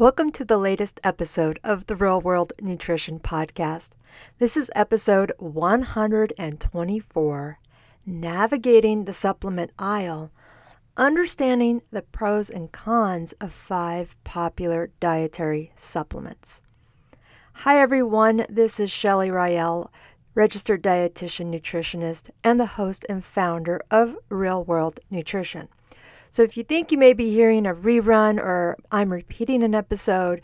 Welcome to the latest episode of the Real World Nutrition Podcast. This is episode 124 Navigating the Supplement Aisle, Understanding the Pros and Cons of Five Popular Dietary Supplements. Hi, everyone. This is Shelly Rael, registered dietitian nutritionist and the host and founder of Real World Nutrition. So if you think you may be hearing a rerun or I'm repeating an episode,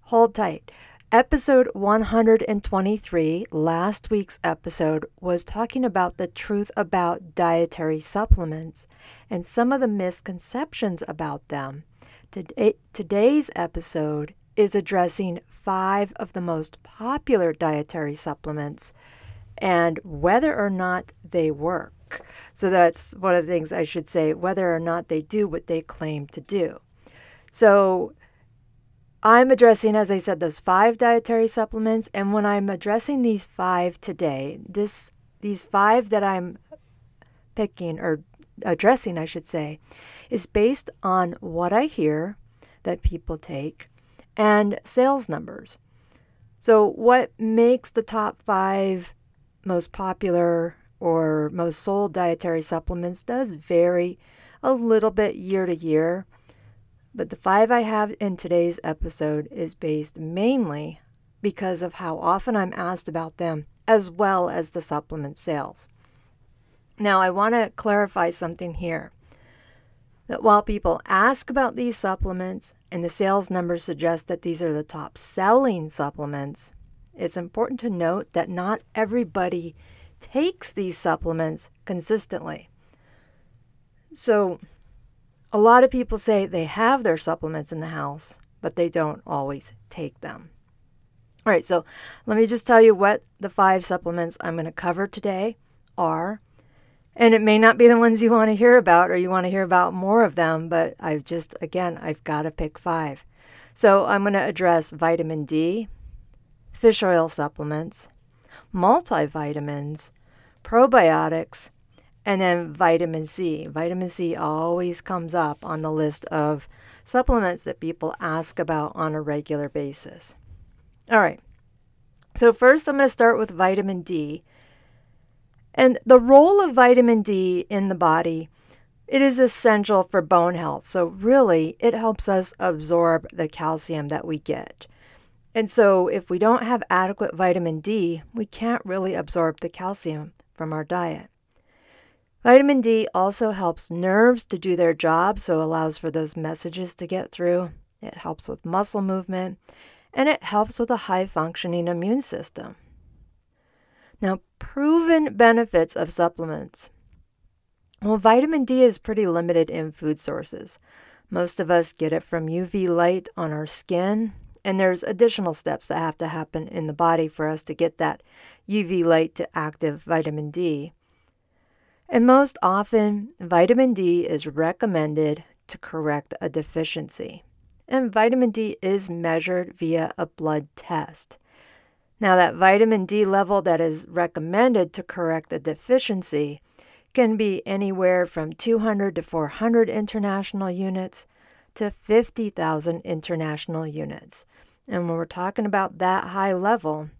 hold tight. Episode 123, last week's episode, was talking about the truth about dietary supplements and some of the misconceptions about them. Today, today's episode is addressing five of the most popular dietary supplements and whether or not they work. So that's one of the things I should say, whether or not they do what they claim to do. So I'm addressing, as I said, those five dietary supplements. And when I'm addressing these five today, this these five that I'm picking or addressing, I should say, is based on what I hear that people take and sales numbers. So, what makes the top five most popular or most sold dietary supplements does vary a little bit year to year. But the five I have in today's episode is based mainly because of how often I'm asked about them, as well as the supplement sales. Now, I want to clarify something here that while people ask about these supplements and the sales numbers suggest that these are the top selling supplements, it's important to note that not everybody takes these supplements consistently. So, a lot of people say they have their supplements in the house, but they don't always take them. All right, so let me just tell you what the five supplements I'm going to cover today are. And it may not be the ones you want to hear about or you want to hear about more of them, but I've just, again, I've got to pick five. So I'm going to address vitamin D, fish oil supplements, multivitamins, probiotics, and then vitamin C. Vitamin C always comes up on the list of supplements that people ask about on a regular basis. All right. So, first, I'm going to start with vitamin D. And the role of vitamin D in the body, it is essential for bone health. So, really, it helps us absorb the calcium that we get. And so, if we don't have adequate vitamin D, we can't really absorb the calcium from our diet. Vitamin D also helps nerves to do their job, so allows for those messages to get through. It helps with muscle movement, and it helps with a high functioning immune system. Now, proven benefits of supplements. Well, vitamin D is pretty limited in food sources. Most of us get it from UV light on our skin, and there's additional steps that have to happen in the body for us to get that UV light to active vitamin D. And most often, vitamin D is recommended to correct a deficiency. And vitamin D is measured via a blood test. Now, that vitamin D level that is recommended to correct a deficiency can be anywhere from 200 to 400 international units to 50,000 international units. And when we're talking about that high level,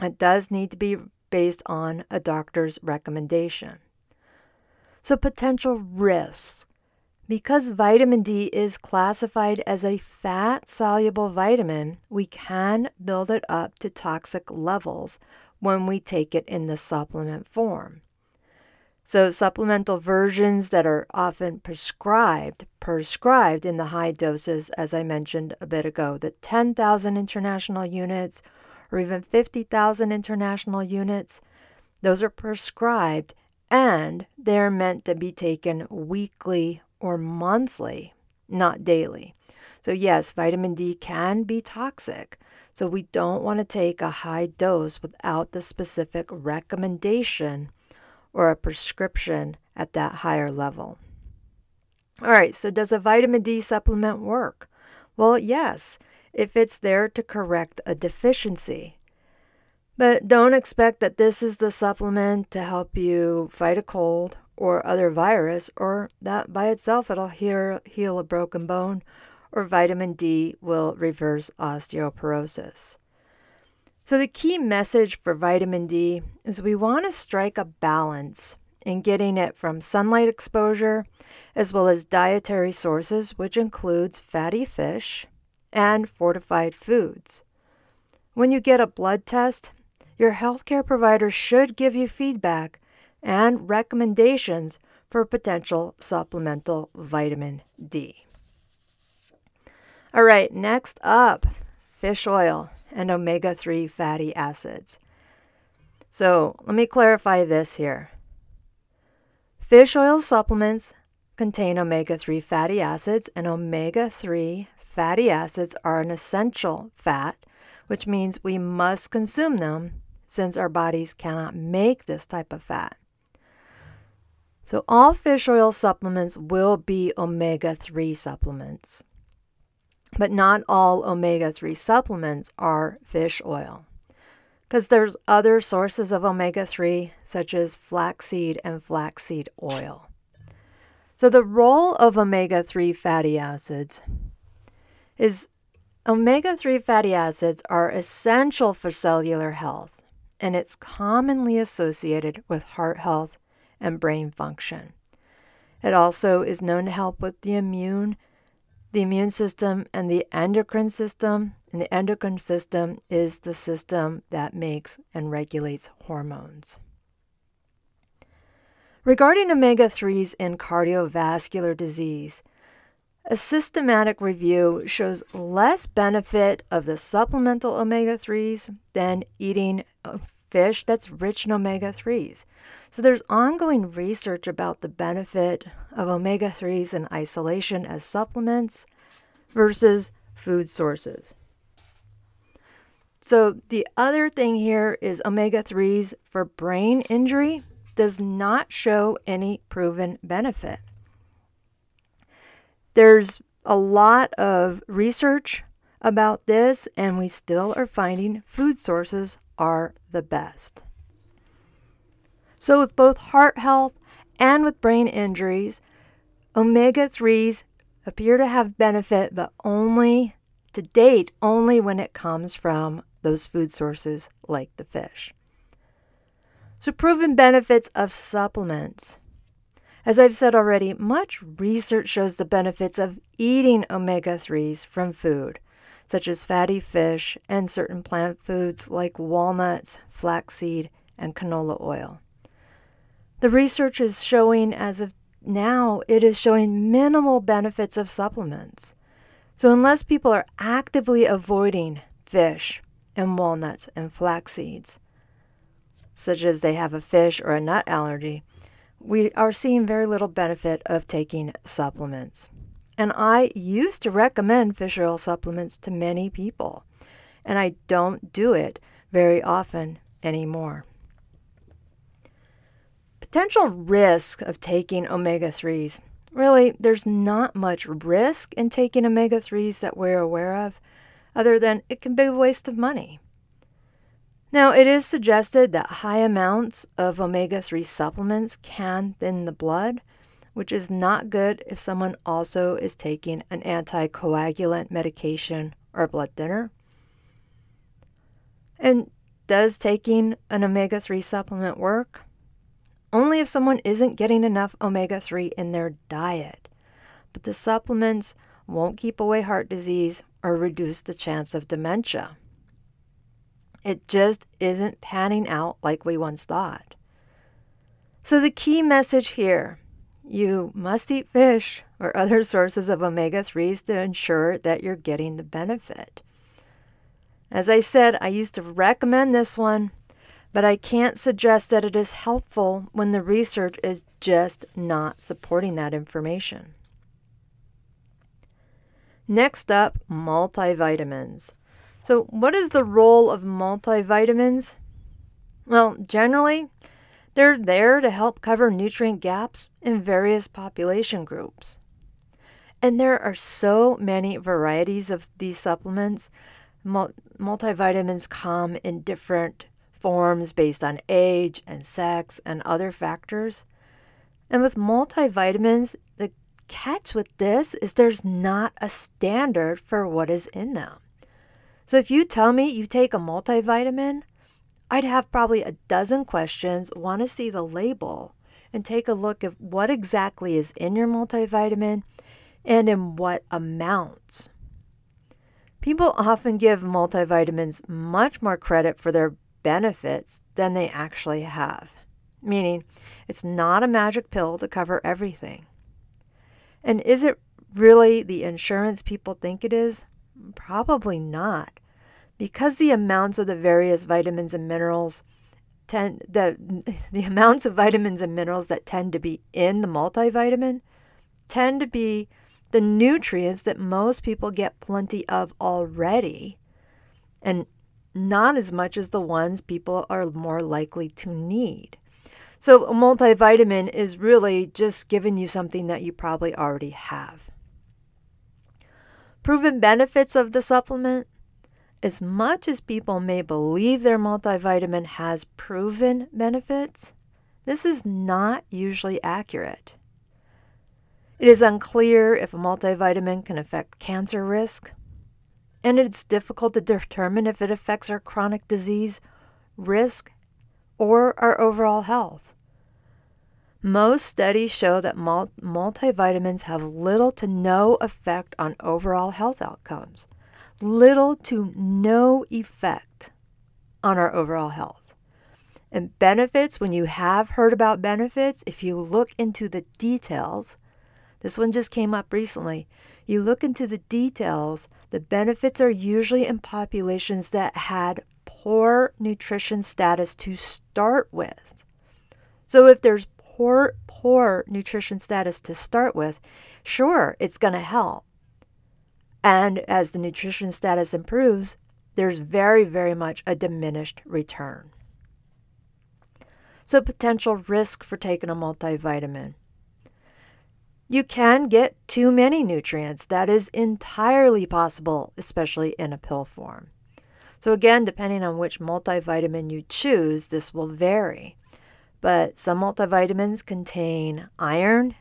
it does need to be based on a doctor's recommendation. So, potential risks. Because vitamin D is classified as a fat soluble vitamin, we can build it up to toxic levels when we take it in the supplement form. So, supplemental versions that are often prescribed, prescribed in the high doses, as I mentioned a bit ago, the 10,000 international units or even 50,000 international units, those are prescribed and they're meant to be taken weekly or monthly, not daily. So, yes, vitamin D can be toxic. So, we don't want to take a high dose without the specific recommendation or a prescription at that higher level. All right, so does a vitamin D supplement work? Well, yes, if it's there to correct a deficiency. But don't expect that this is the supplement to help you fight a cold or other virus, or that by itself it'll heal, heal a broken bone or vitamin D will reverse osteoporosis. So, the key message for vitamin D is we want to strike a balance in getting it from sunlight exposure as well as dietary sources, which includes fatty fish and fortified foods. When you get a blood test, your healthcare provider should give you feedback and recommendations for potential supplemental vitamin D. All right, next up fish oil and omega 3 fatty acids. So let me clarify this here. Fish oil supplements contain omega 3 fatty acids, and omega 3 fatty acids are an essential fat, which means we must consume them since our bodies cannot make this type of fat. So, all fish oil supplements will be omega 3 supplements, but not all omega 3 supplements are fish oil because there's other sources of omega-3 such as flaxseed and flaxseed oil. So the role of omega-3 fatty acids is omega-3 fatty acids are essential for cellular health and it's commonly associated with heart health and brain function. It also is known to help with the immune the immune system and the endocrine system. And the endocrine system is the system that makes and regulates hormones. Regarding omega 3s in cardiovascular disease, a systematic review shows less benefit of the supplemental omega 3s than eating fish that's rich in omega 3s. So there's ongoing research about the benefit of omega 3s in isolation as supplements versus food sources. So the other thing here is omega 3s for brain injury does not show any proven benefit. There's a lot of research about this, and we still are finding food sources are the best. So, with both heart health and with brain injuries, omega 3s appear to have benefit, but only to date, only when it comes from those food sources like the fish. So, proven benefits of supplements. As I've said already, much research shows the benefits of eating omega 3s from food, such as fatty fish and certain plant foods like walnuts, flaxseed, and canola oil. The research is showing, as of now, it is showing minimal benefits of supplements. So, unless people are actively avoiding fish and walnuts and flax seeds, such as they have a fish or a nut allergy, we are seeing very little benefit of taking supplements. And I used to recommend fish oil supplements to many people, and I don't do it very often anymore potential risk of taking omega 3s. Really, there's not much risk in taking omega 3s that we're aware of, other than it can be a waste of money. Now, it is suggested that high amounts of omega 3 supplements can thin the blood, which is not good if someone also is taking an anticoagulant medication or blood thinner. And does taking an omega 3 supplement work? only if someone isn't getting enough omega 3 in their diet. But the supplements won't keep away heart disease or reduce the chance of dementia. It just isn't panning out like we once thought. So, the key message here you must eat fish or other sources of omega 3s to ensure that you're getting the benefit. As I said, I used to recommend this one but I can't suggest that it is helpful when the research is just not supporting that information. Next up, multivitamins. So, what is the role of multivitamins? Well, generally, they're there to help cover nutrient gaps in various population groups. And there are so many varieties of these supplements. multivitamins come in different forms based on age and sex and other factors. And with multivitamins, the catch with this is there's not a standard for what is in them. So if you tell me you take a multivitamin, I'd have probably a dozen questions, want to see the label, and take a look at what exactly is in your multivitamin and in what amounts. People often give multivitamins much more credit for their benefits than they actually have, meaning it's not a magic pill to cover everything. And is it really the insurance people think it is? Probably not. Because the amounts of the various vitamins and minerals tend the the amounts of vitamins and minerals that tend to be in the multivitamin tend to be the nutrients that most people get plenty of already and not as much as the ones people are more likely to need. So, a multivitamin is really just giving you something that you probably already have. Proven benefits of the supplement as much as people may believe their multivitamin has proven benefits, this is not usually accurate. It is unclear if a multivitamin can affect cancer risk, and it's difficult to determine if it affects our chronic disease risk or our overall health. Most studies show that multivitamins have little to no effect on overall health outcomes, little to no effect on our overall health. And benefits, when you have heard about benefits, if you look into the details, this one just came up recently. You look into the details, the benefits are usually in populations that had poor nutrition status to start with. So if there's poor, poor nutrition status to start with, sure, it's going to help. And as the nutrition status improves, there's very, very much a diminished return. So, potential risk for taking a multivitamin. You can get too many nutrients. That is entirely possible, especially in a pill form. So, again, depending on which multivitamin you choose, this will vary. But some multivitamins contain iron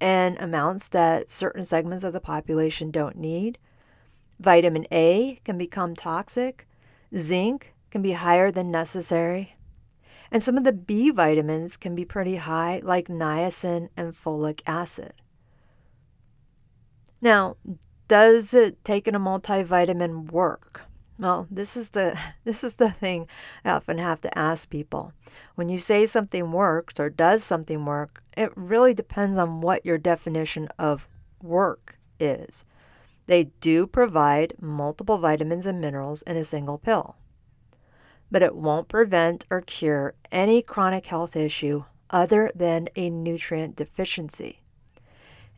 and amounts that certain segments of the population don't need. Vitamin A can become toxic. Zinc can be higher than necessary. And some of the B vitamins can be pretty high, like niacin and folic acid. Now, does it taking a multivitamin work? Well, this is the this is the thing I often have to ask people. When you say something works or does something work, it really depends on what your definition of work is. They do provide multiple vitamins and minerals in a single pill. But it won't prevent or cure any chronic health issue other than a nutrient deficiency.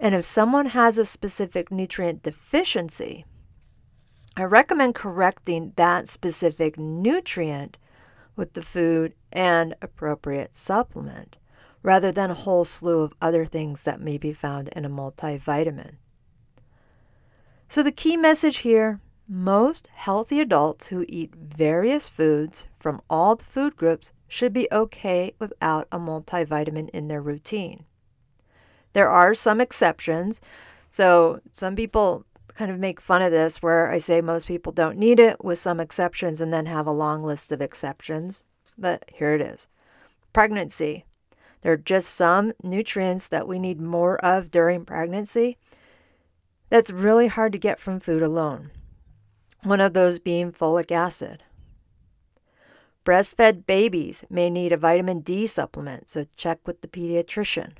And if someone has a specific nutrient deficiency, I recommend correcting that specific nutrient with the food and appropriate supplement rather than a whole slew of other things that may be found in a multivitamin. So, the key message here most healthy adults who eat various foods from all the food groups should be okay without a multivitamin in their routine. There are some exceptions. So some people kind of make fun of this where I say most people don't need it with some exceptions and then have a long list of exceptions. But here it is pregnancy. There are just some nutrients that we need more of during pregnancy that's really hard to get from food alone. One of those being folic acid. Breastfed babies may need a vitamin D supplement, so check with the pediatrician.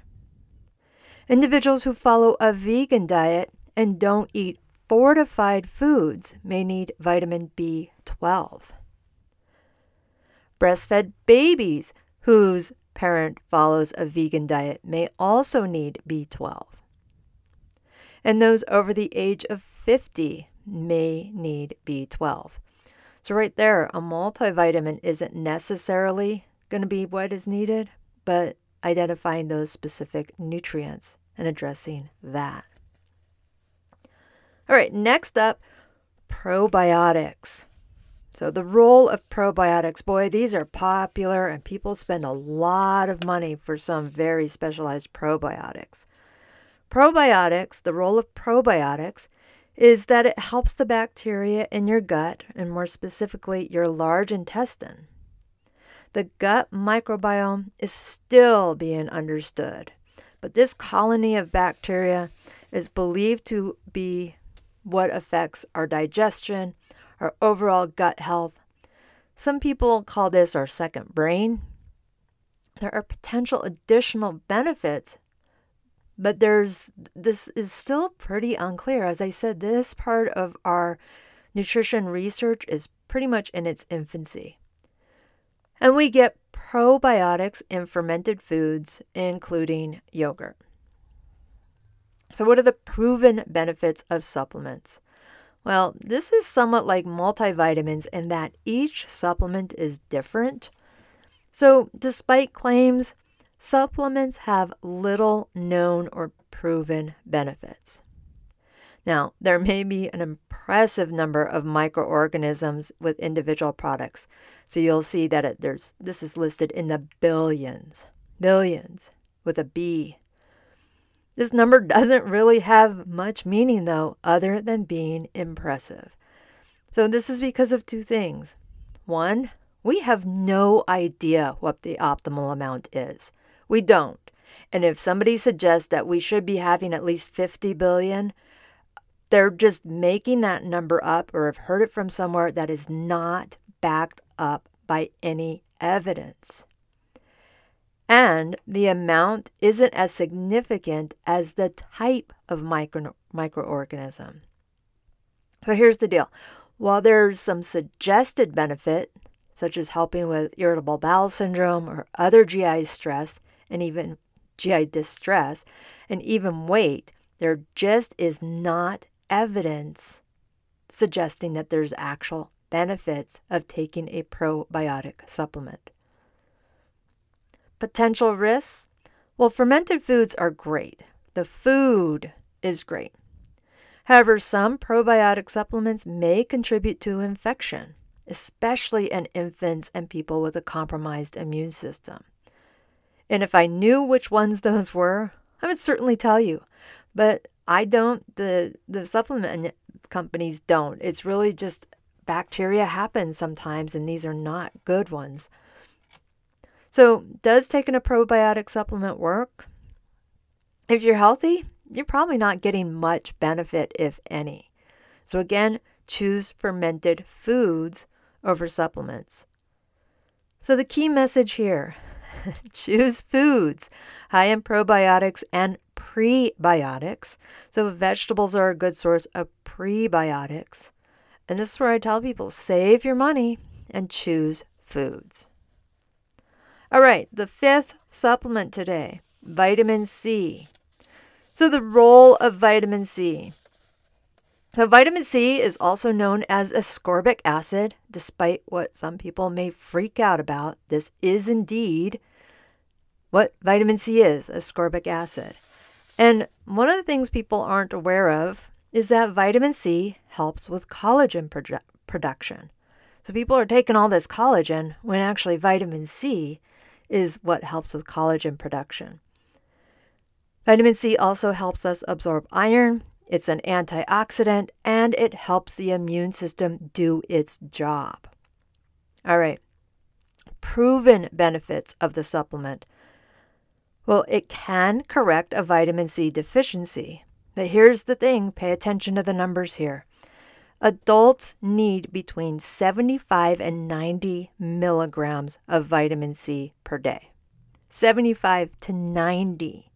Individuals who follow a vegan diet and don't eat fortified foods may need vitamin B12. Breastfed babies whose parent follows a vegan diet may also need B12. And those over the age of 50 may need B12. So, right there, a multivitamin isn't necessarily going to be what is needed, but identifying those specific nutrients and addressing that. All right, next up, probiotics. So, the role of probiotics, boy, these are popular and people spend a lot of money for some very specialized probiotics. Probiotics, the role of probiotics is that it helps the bacteria in your gut, and more specifically, your large intestine. The gut microbiome is still being understood, but this colony of bacteria is believed to be what affects our digestion, our overall gut health. Some people call this our second brain. There are potential additional benefits but there's this is still pretty unclear. As I said, this part of our nutrition research is pretty much in its infancy. And we get probiotics in fermented foods, including yogurt. So, what are the proven benefits of supplements? Well, this is somewhat like multivitamins in that each supplement is different. So, despite claims supplements have little known or proven benefits. Now, there may be an impressive number of microorganisms with individual products. So you'll see that it, there's this is listed in the billions, billions with a B. This number doesn't really have much meaning though other than being impressive. So this is because of two things. One, we have no idea what the optimal amount is. We don't. And if somebody suggests that we should be having at least 50 billion, they're just making that number up or have heard it from somewhere that is not backed up by any evidence. And the amount isn't as significant as the type of micro, microorganism. So here's the deal. While there's some suggested benefit, such as helping with irritable bowel syndrome or other GI stress, and even GI distress and even weight, there just is not evidence suggesting that there's actual benefits of taking a probiotic supplement. Potential risks? Well, fermented foods are great. The food is great. However, some probiotic supplements may contribute to infection, especially in infants and people with a compromised immune system. And if I knew which ones those were, I would certainly tell you. But I don't, the, the supplement companies don't. It's really just bacteria happens sometimes, and these are not good ones. So, does taking a probiotic supplement work? If you're healthy, you're probably not getting much benefit, if any. So, again, choose fermented foods over supplements. So, the key message here choose foods high in probiotics and prebiotics. So, vegetables are a good source of prebiotics. And this is where I tell people save your money and choose foods. All right, the fifth supplement today vitamin C. So, the role of vitamin C. So, vitamin C is also known as ascorbic acid, despite what some people may freak out about. This is indeed what vitamin C is ascorbic acid. And one of the things people aren't aware of is that vitamin C helps with collagen produ- production. So people are taking all this collagen when actually vitamin C is what helps with collagen production. Vitamin C also helps us absorb iron. It's an antioxidant and it helps the immune system do its job. All right. Proven benefits of the supplement well, it can correct a vitamin C deficiency. But here's the thing pay attention to the numbers here. Adults need between 75 and 90 milligrams of vitamin C per day. 75 to 90.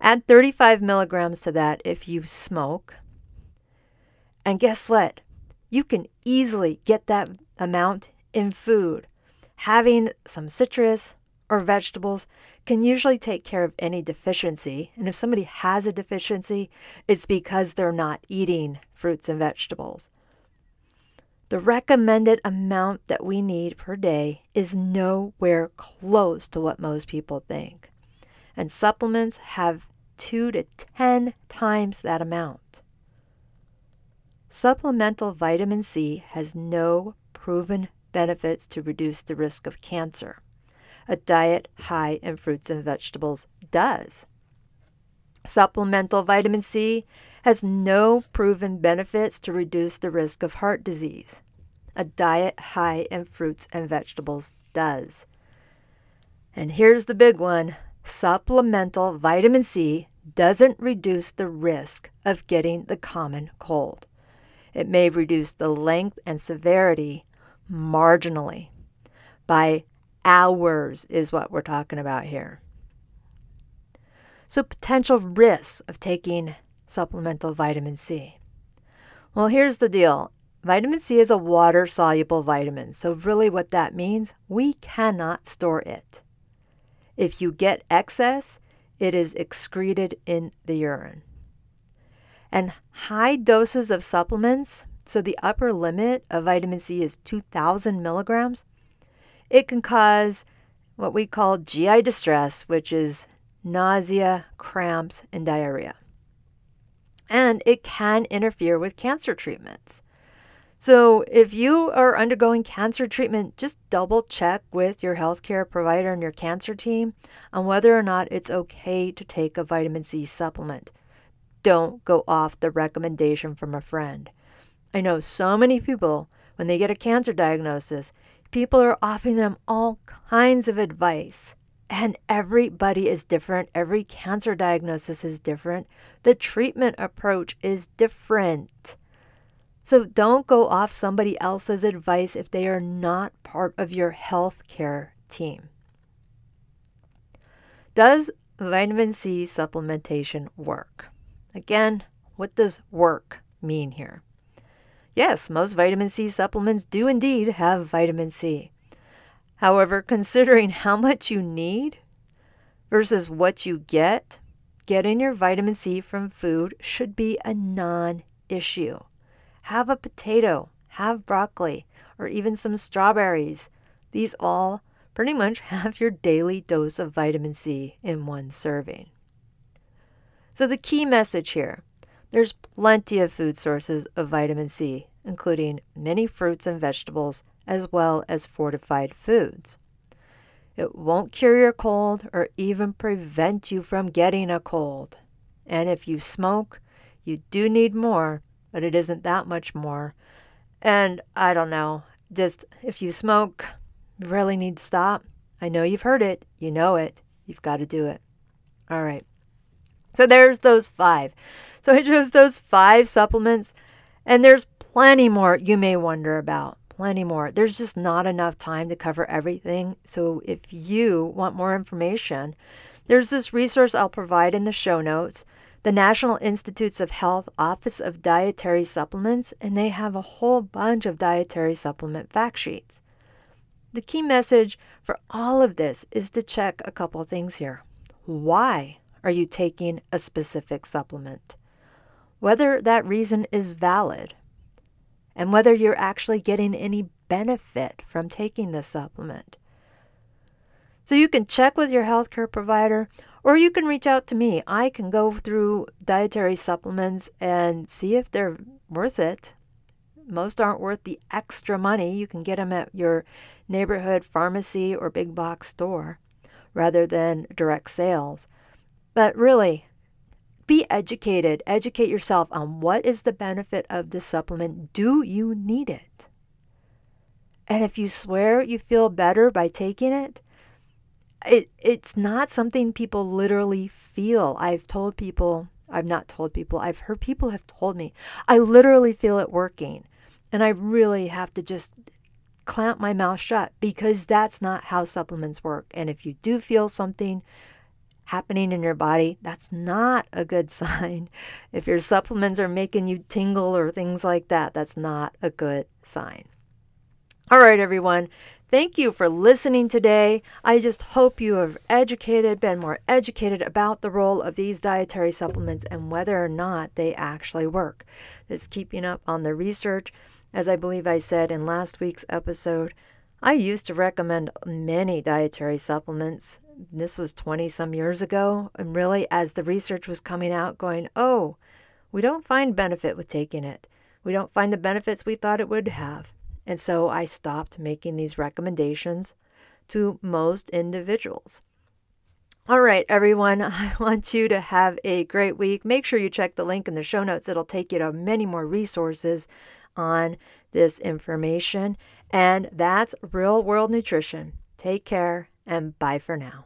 Add 35 milligrams to that if you smoke. And guess what? You can easily get that amount in food. Having some citrus or vegetables can usually take care of any deficiency. And if somebody has a deficiency, it's because they're not eating fruits and vegetables. The recommended amount that we need per day is nowhere close to what most people think. And supplements have 2 to 10 times that amount. Supplemental vitamin C has no proven benefits to reduce the risk of cancer a diet high in fruits and vegetables does. Supplemental vitamin C has no proven benefits to reduce the risk of heart disease. A diet high in fruits and vegetables does. And here's the big one supplemental vitamin C doesn't reduce the risk of getting the common cold. It may reduce the length and severity marginally. By hours is what we're talking about here. So, potential risks of taking supplemental vitamin C. Well, here's the deal vitamin C is a water soluble vitamin. So, really, what that means, we cannot store it. If you get excess, it is excreted in the urine. And high doses of supplements, so the upper limit of vitamin C is 2,000 milligrams, it can cause what we call GI distress, which is nausea, cramps, and diarrhea. And it can interfere with cancer treatments. So, if you are undergoing cancer treatment, just double check with your healthcare provider and your cancer team on whether or not it's okay to take a vitamin C supplement. Don't go off the recommendation from a friend. I know so many people, when they get a cancer diagnosis, people are offering them all kinds of advice. And everybody is different. Every cancer diagnosis is different. The treatment approach is different. So don't go off somebody else's advice if they are not part of your healthcare team. Does vitamin C supplementation work? Again, what does work mean here? Yes, most vitamin C supplements do indeed have vitamin C. However, considering how much you need versus what you get, getting your vitamin C from food should be a non issue. Have a potato, have broccoli, or even some strawberries. These all pretty much have your daily dose of vitamin C in one serving. So, the key message here there's plenty of food sources of vitamin C, including many fruits and vegetables, as well as fortified foods. It won't cure your cold or even prevent you from getting a cold. And if you smoke, you do need more, but it isn't that much more. And I don't know, just if you smoke, you really need to stop. I know you've heard it, you know it, you've got to do it. All right. So there's those five. So I chose those five supplements, and there's plenty more you may wonder about. Plenty more. There's just not enough time to cover everything. So if you want more information, there's this resource I'll provide in the show notes the National Institutes of Health Office of Dietary Supplements, and they have a whole bunch of dietary supplement fact sheets. The key message for all of this is to check a couple things here. Why are you taking a specific supplement? Whether that reason is valid, and whether you're actually getting any benefit from taking the supplement. So you can check with your healthcare provider or you can reach out to me. I can go through dietary supplements and see if they're worth it. Most aren't worth the extra money. You can get them at your neighborhood pharmacy or big box store rather than direct sales. But really, be educated. Educate yourself on what is the benefit of this supplement. Do you need it? And if you swear you feel better by taking it, it it's not something people literally feel. I've told people, I've not told people, I've heard people have told me, I literally feel it working. And I really have to just clamp my mouth shut because that's not how supplements work. And if you do feel something happening in your body, that's not a good sign. If your supplements are making you tingle or things like that, that's not a good sign. All right, everyone. Thank you for listening today. I just hope you have educated, been more educated about the role of these dietary supplements and whether or not they actually work. This keeping up on the research. As I believe I said in last week's episode, I used to recommend many dietary supplements. This was 20 some years ago. And really, as the research was coming out, going, oh, we don't find benefit with taking it. We don't find the benefits we thought it would have. And so I stopped making these recommendations to most individuals. All right, everyone, I want you to have a great week. Make sure you check the link in the show notes, it'll take you to many more resources on this information. And that's real world nutrition. Take care and bye for now.